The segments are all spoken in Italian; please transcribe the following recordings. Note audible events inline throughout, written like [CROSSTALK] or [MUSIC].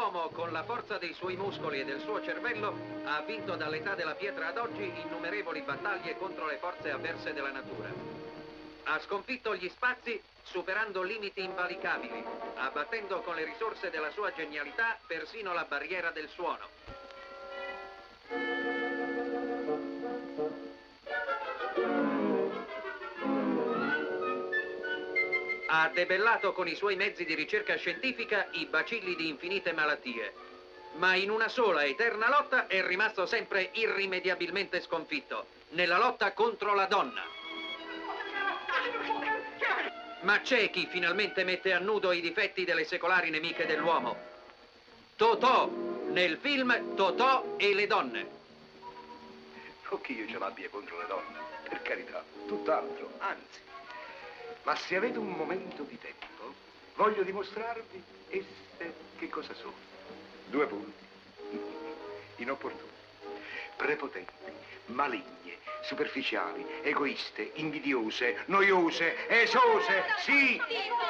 l'uomo con la forza dei suoi muscoli e del suo cervello ha vinto dall'età della pietra ad oggi innumerevoli battaglie contro le forze avverse della natura. Ha sconfitto gli spazi superando limiti invalicabili, abbattendo con le risorse della sua genialità persino la barriera del suono. Ha debellato con i suoi mezzi di ricerca scientifica i bacilli di infinite malattie, ma in una sola eterna lotta è rimasto sempre irrimediabilmente sconfitto, nella lotta contro la donna. Ma c'è chi finalmente mette a nudo i difetti delle secolari nemiche dell'uomo. Totò, nel film Totò e le donne. Non che io ce l'abbia contro le donne, per carità, tutt'altro, anzi. Ma se avete un momento di tempo, voglio dimostrarvi esse che cosa sono. Due punti. [LAUGHS] Inopportune, prepotenti, maligne, superficiali, egoiste, invidiose, noiose, esose. Sì,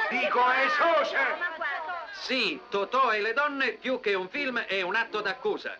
dico esose. Sì, Totò e le donne più che un film è un atto d'accusa.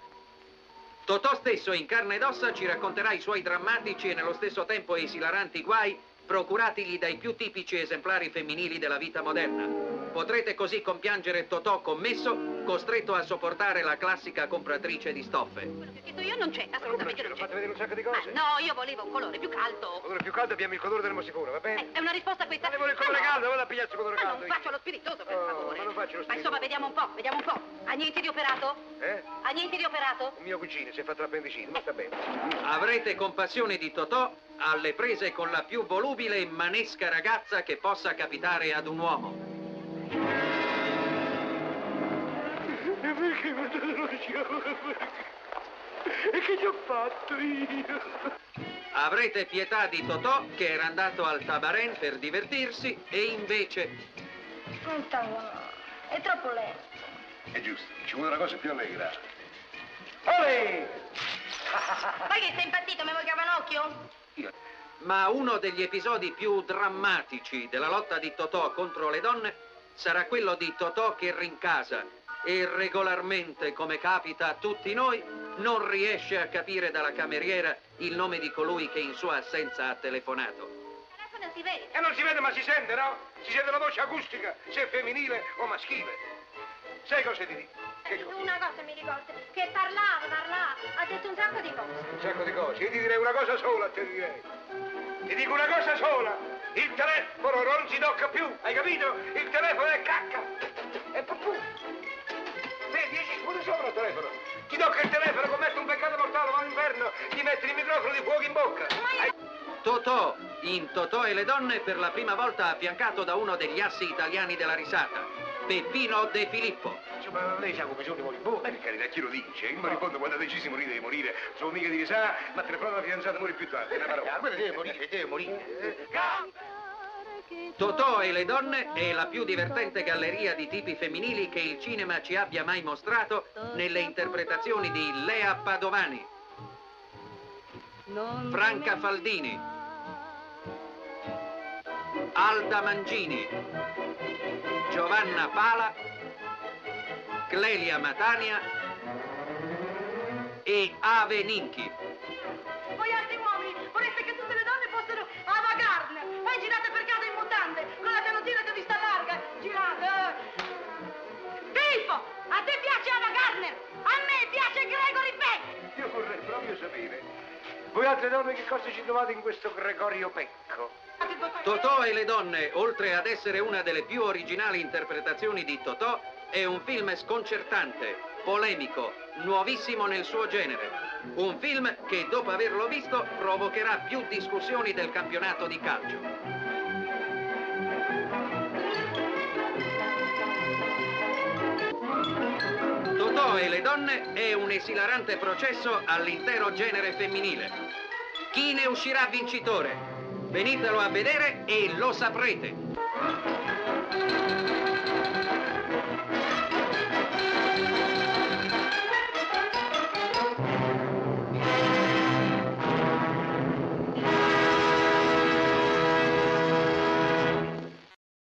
Totò stesso in carne ed ossa ci racconterà i suoi drammatici e nello stesso tempo esilaranti guai procuratigli dai più tipici esemplari femminili della vita moderna. Potrete così compiangere Totò commesso, costretto a sopportare la classica compratrice di stoffe. Quello che ho io non c'è, assolutamente non c'è. fatto vedere un sacco di cose. Ah, no, io volevo un colore più caldo. Il colore più caldo abbiamo il colore del mosicone, va bene? Eh, è una risposta questa? Ma vuole il Ma colore no. caldo, vado a pigliarsi il colore Ma caldo. non io. faccio lo spiritoso, per Oh, favore. ma non faccio lo Ma insomma, spiritoso. vediamo un po', vediamo un po'. Ha niente di operato? Eh? Ha niente di operato? Un mio cugino si è fatto l'appendicite, ma sta bene. Avrete compassione di Totò alle prese con la più volubile e manesca ragazza che possa capitare ad un uomo. E perché mi E che ci ho fatto io? Avrete pietà di Totò che era andato al tabaren per divertirsi e invece Non tango no, è troppo lento. È giusto, ci vuole una cosa più allegra. Olè! Ma che sei impazzito, me vuoi cavanocchio? Ma uno degli episodi più drammatici della lotta di Totò contro le donne sarà quello di Totò che rincasa e regolarmente, come capita a tutti noi, non riesce a capire dalla cameriera il nome di colui che in sua assenza ha telefonato. Il telefono si vede. E non si vede ma si sente, no? Si sente la voce acustica, se è femminile o maschile. Sai cosa ti dico? Che cosa? Una cosa mi ricordo, che parlava, parlava, ha detto un sacco di cose. Un sacco di cose. Io ti direi una cosa sola, te direi. Ti dico una cosa sola. Il telefono non si tocca più, hai capito? Il telefono è cacca. È pupù. Te dieci pure sopra il telefono. Ti tocca il telefono, commette un peccato mortale, va all'inferno, ti metti il microfono di fuoco in bocca. Hai- Totò, in Totò e le donne, per la prima volta affiancato da uno degli assi italiani della risata, Peppino De Filippo. Insomma, lei sa come sono i moribondi. Per carità, chi lo dice? Il moribondo quando ha deciso di morire deve morire. Sono mica dire, sa, ma telefonata la fidanzata muore più tardi. Una parola. Quello deve morire, deve morire. Totò e le donne è la più divertente galleria di tipi femminili che il cinema ci abbia mai mostrato nelle interpretazioni di Lea Padovani, Franca Faldini, Alda Mangini, Giovanna Pala, Clelia Matania e Ave Ninchi. Voi altri uomini vorreste che tutte le donne fossero Ava Gardner. Poi girate per casa in mutande, con la canottina che vi sta larga. Girate. eh. Filippo, a te piace Ava Gardner? A me piace Gregory Peck. Io vorrei proprio sapere. Voi altre donne che cosa ci trovate in questo Gregorio Pecco? Totò e le donne, oltre ad essere una delle più originali interpretazioni di Totò, è un film sconcertante, polemico, nuovissimo nel suo genere. Un film che dopo averlo visto provocherà più discussioni del campionato di calcio. Totò e le donne è un esilarante processo all'intero genere femminile. Chi ne uscirà vincitore? Venitelo a vedere e lo saprete.